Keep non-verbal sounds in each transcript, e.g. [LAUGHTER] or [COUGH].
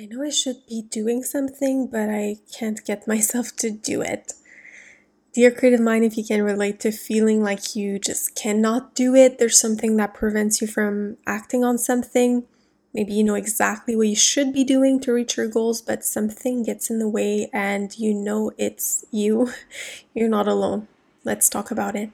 I know I should be doing something, but I can't get [LAUGHS] myself to do it. Dear creative mind, if you can relate to feeling like you just cannot do it, there's something that prevents you from acting on something. Maybe you know exactly what you should be doing to reach your goals, but something gets in the way and you know it's you. [LAUGHS] You're not alone. Let's talk about it.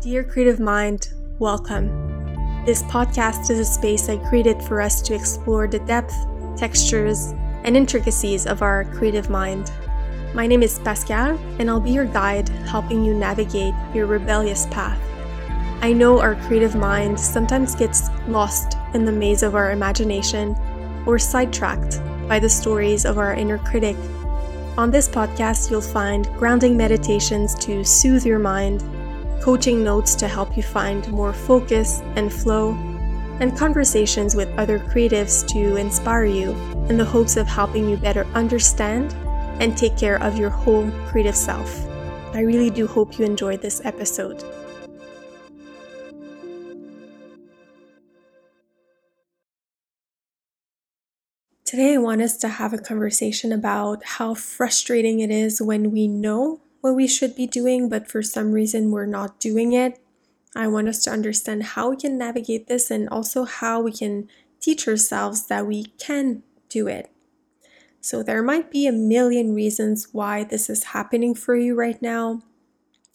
Dear creative mind, Welcome. This podcast is a space I created for us to explore the depth, textures, and intricacies of our creative mind. My name is Pascal, and I'll be your guide helping you navigate your rebellious path. I know our creative mind sometimes gets lost in the maze of our imagination or sidetracked by the stories of our inner critic. On this podcast, you'll find grounding meditations to soothe your mind coaching notes to help you find more focus and flow, and conversations with other creatives to inspire you in the hopes of helping you better understand and take care of your whole creative self. I really do hope you enjoyed this episode. Today, I want us to have a conversation about how frustrating it is when we know what we should be doing, but for some reason we're not doing it. I want us to understand how we can navigate this and also how we can teach ourselves that we can do it. So, there might be a million reasons why this is happening for you right now.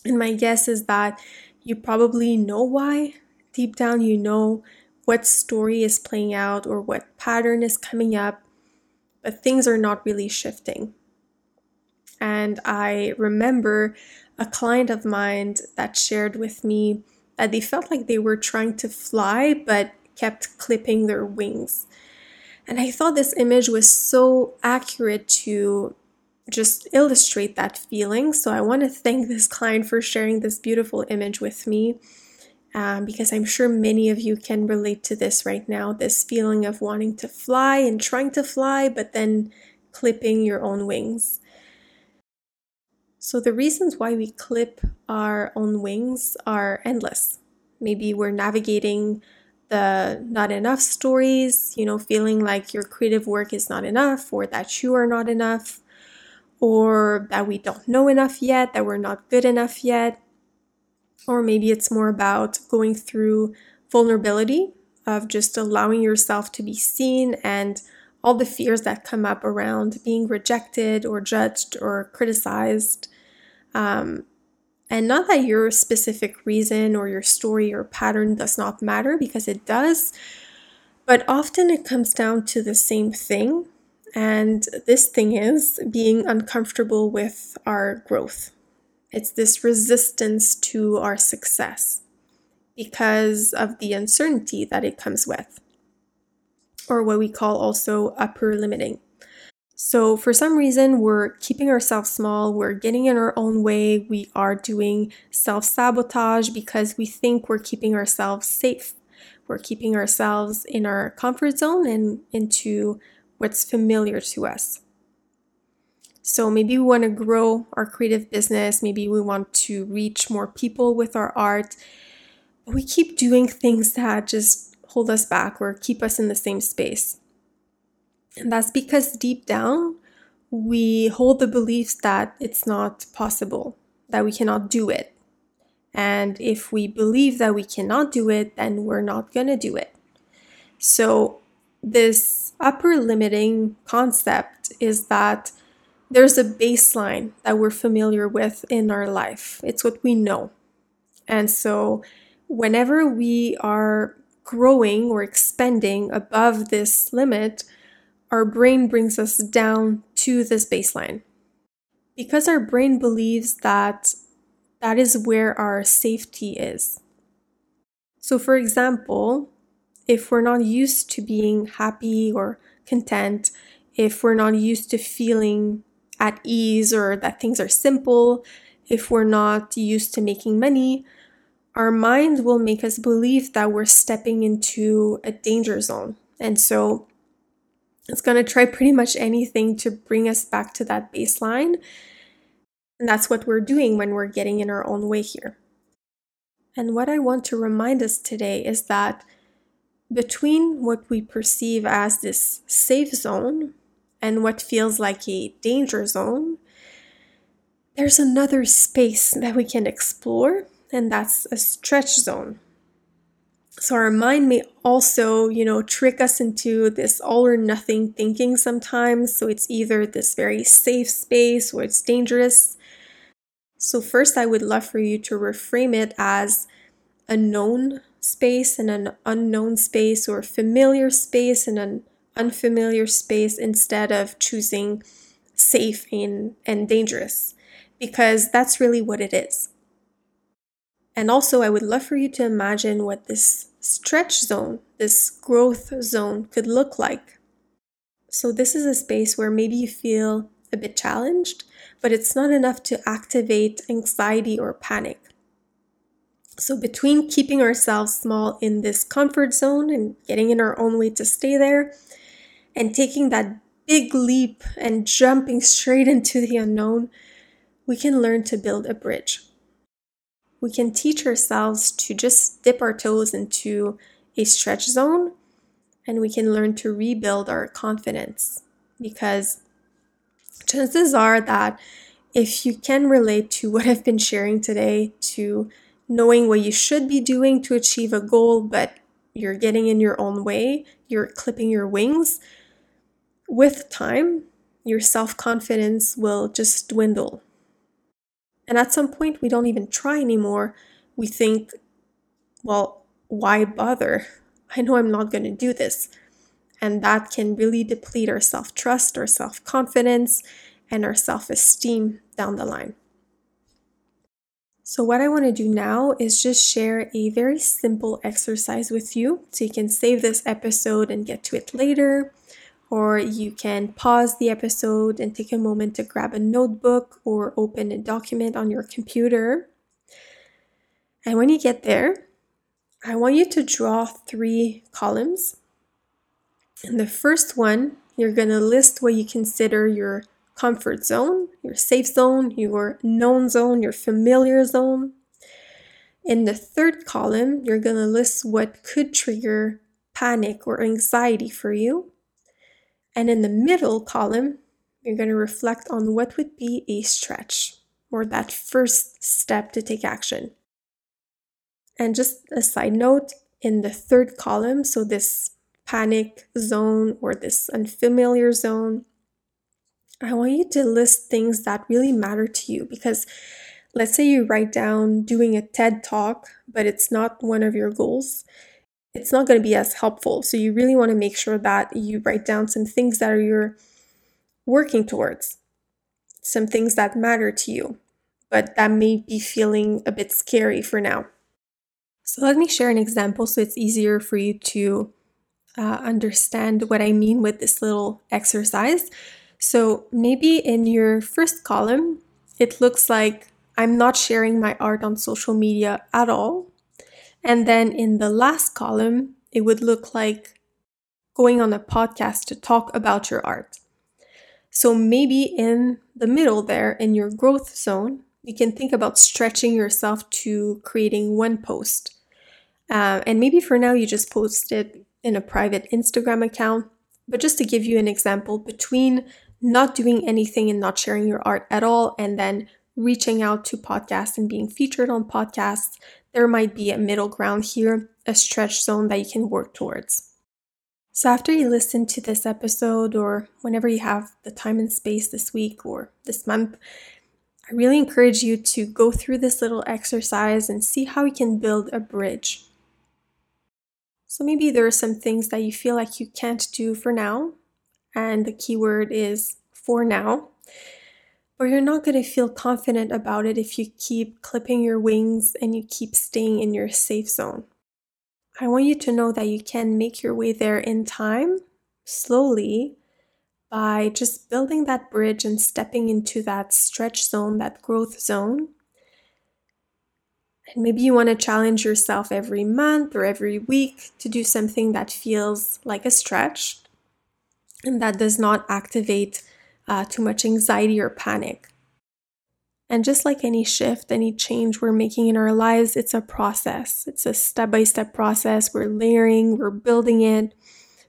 And my guess is that you probably know why. Deep down, you know what story is playing out or what pattern is coming up, but things are not really shifting. And I remember a client of mine that shared with me that they felt like they were trying to fly but kept clipping their wings. And I thought this image was so accurate to just illustrate that feeling. So I want to thank this client for sharing this beautiful image with me. Um, because I'm sure many of you can relate to this right now this feeling of wanting to fly and trying to fly, but then clipping your own wings. So, the reasons why we clip our own wings are endless. Maybe we're navigating the not enough stories, you know, feeling like your creative work is not enough, or that you are not enough, or that we don't know enough yet, that we're not good enough yet. Or maybe it's more about going through vulnerability of just allowing yourself to be seen and all the fears that come up around being rejected or judged or criticized. Um, and not that your specific reason or your story or pattern does not matter, because it does, but often it comes down to the same thing. And this thing is being uncomfortable with our growth. It's this resistance to our success because of the uncertainty that it comes with or what we call also upper limiting. So, for some reason, we're keeping ourselves small, we're getting in our own way, we are doing self sabotage because we think we're keeping ourselves safe. We're keeping ourselves in our comfort zone and into what's familiar to us. So, maybe we want to grow our creative business, maybe we want to reach more people with our art. We keep doing things that just hold us back or keep us in the same space. And that's because deep down, we hold the beliefs that it's not possible, that we cannot do it. And if we believe that we cannot do it, then we're not going to do it. So, this upper limiting concept is that there's a baseline that we're familiar with in our life, it's what we know. And so, whenever we are growing or expanding above this limit, our brain brings us down to this baseline. Because our brain believes that that is where our safety is. So, for example, if we're not used to being happy or content, if we're not used to feeling at ease or that things are simple, if we're not used to making money, our mind will make us believe that we're stepping into a danger zone. And so it's going to try pretty much anything to bring us back to that baseline. And that's what we're doing when we're getting in our own way here. And what I want to remind us today is that between what we perceive as this safe zone and what feels like a danger zone, there's another space that we can explore, and that's a stretch zone. So our mind may also, you know, trick us into this all or nothing thinking sometimes. So it's either this very safe space or it's dangerous. So, first, I would love for you to reframe it as a known space and an unknown space, or familiar space and an unfamiliar space, instead of choosing safe and, and dangerous, because that's really what it is. And also, I would love for you to imagine what this stretch zone, this growth zone, could look like. So, this is a space where maybe you feel a bit challenged, but it's not enough to activate anxiety or panic. So, between keeping ourselves small in this comfort zone and getting in our own way to stay there, and taking that big leap and jumping [LAUGHS] straight into the unknown, we can learn to build a bridge. We can teach ourselves to just dip our toes into a stretch zone and we can learn to rebuild our confidence because chances are that if you can relate to what I've been sharing today, to knowing what you should be doing to achieve a goal, but you're getting in your own way, you're clipping your wings, with time, your self confidence will just dwindle. And at some point, we don't even try anymore. We think, well, why bother? [LAUGHS] I know I'm not going to do this. And that can really deplete our self trust, our self confidence, and our self esteem down the line. So, what I want to do now is just share a very simple exercise with you so you can save this episode and get to it later. Or you can pause the episode and take a moment to grab a notebook or open a document on your computer. And when you get there, I want you to draw three columns in the first one, you're going to list what you consider your comfort zone, your safe zone, your known zone, your familiar zone. In the third column, you're going to list what could trigger panic or anxiety for you. And in the middle column, you're going to reflect on what would be a stretch or that first step to take action. And just a side note, in the third column, so this panic zone or this unfamiliar zone, I want you to list things that really matter to you because let's say you write down doing a TED talk, but it's not one of your goals. It's not going to be as helpful. So you really want to make sure that you write down some things that are you're working towards, some things that matter to you, but that may be feeling a bit scary for now. So let me share an example so it's easier for you to uh, understand what I mean with this little exercise. So maybe in your first column, it looks like I'm not sharing my art on social media at all. And then in the last column, it would look like going on a podcast to talk about your art. So maybe in the middle there, in your growth zone, you can think about stretching yourself to creating one post. Uh, and maybe for now, you just post it in a private Instagram account. But just to give you an example, between not doing anything and not sharing your art at all, and then reaching out to podcasts and being featured on podcasts, there might be a middle ground here, a stretch zone that you can work towards. So, after you listen to this episode, or whenever you have the time and space this week or this month, I really encourage you to go through this little exercise and see how you can build a bridge so maybe there are some things that you feel like you can't do for now, and the keyword is for now. But you're not going to feel confident about it if you keep clipping your wings and you keep staying in your safe zone. I want you to know that you can make your way there in time, slowly, by just building that bridge and stepping into that stretch zone, that growth zone, and maybe you want to challenge yourself every month or every week to do something that feels like a stretch and that does not activate uh, too much anxiety or panic. And just like any shift, any change we're making in our lives, it's a process. It's a step by step process. We're layering, we're building it.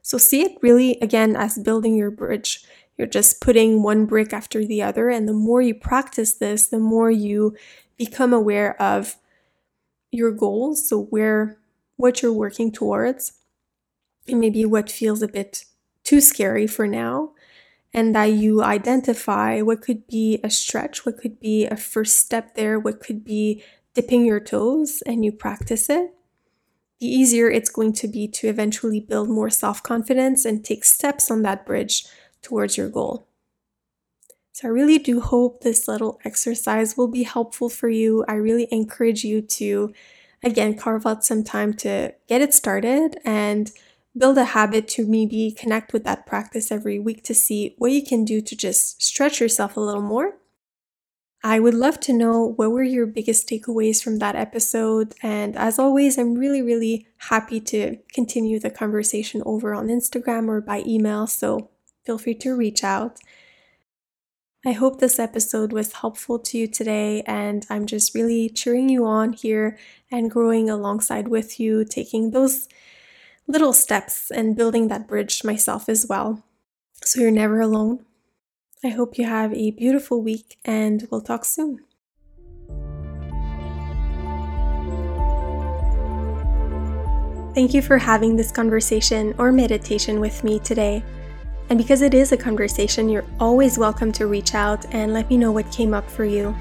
So see it really again as building your bridge. You're just putting one brick after the other. And the more you practice this, the more you become aware of your goals. So, where, what you're working towards, and maybe what feels a bit too scary for now and that you identify what could be a stretch, what could be a first step there, what could be dipping your toes, and you practice it, the easier it's going to be to eventually build more self confidence and take steps on that bridge towards your goal. So, I really do hope this little exercise will be helpful for you. I really encourage you to, again, carve out some time to get it started and build a habit to maybe connect with that practice every week to see what you can do to just stretch yourself a little more. I would love to know what were your biggest takeaways from that episode. And as always, I'm really, really happy to continue the conversation over on Instagram or by email. So feel free to reach out. I hope this episode was helpful to you today, and I'm just really cheering you on here and growing alongside with you, taking those little steps and building that bridge myself as well. So you're never alone. I hope you have a beautiful week and we'll talk soon. Thank you for having this conversation or meditation with me today. And because it is a conversation, you're always welcome to reach out and let me know what came up for you.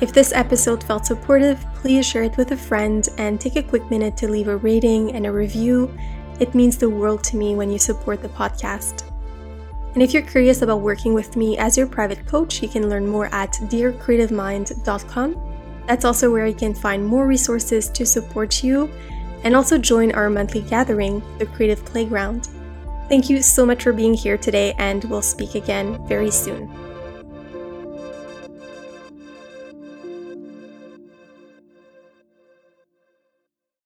If this episode felt supportive, please share it with a friend and take a quick minute to leave a rating and a review. It means the world to me when you support the podcast. And if you're curious about working with me as your private coach, you can learn more at dearcreativemind.com. That's also where you can find more resources to support you and also join our monthly gathering, the Creative Playground. Thank you so much for being here today, and we'll speak again very soon.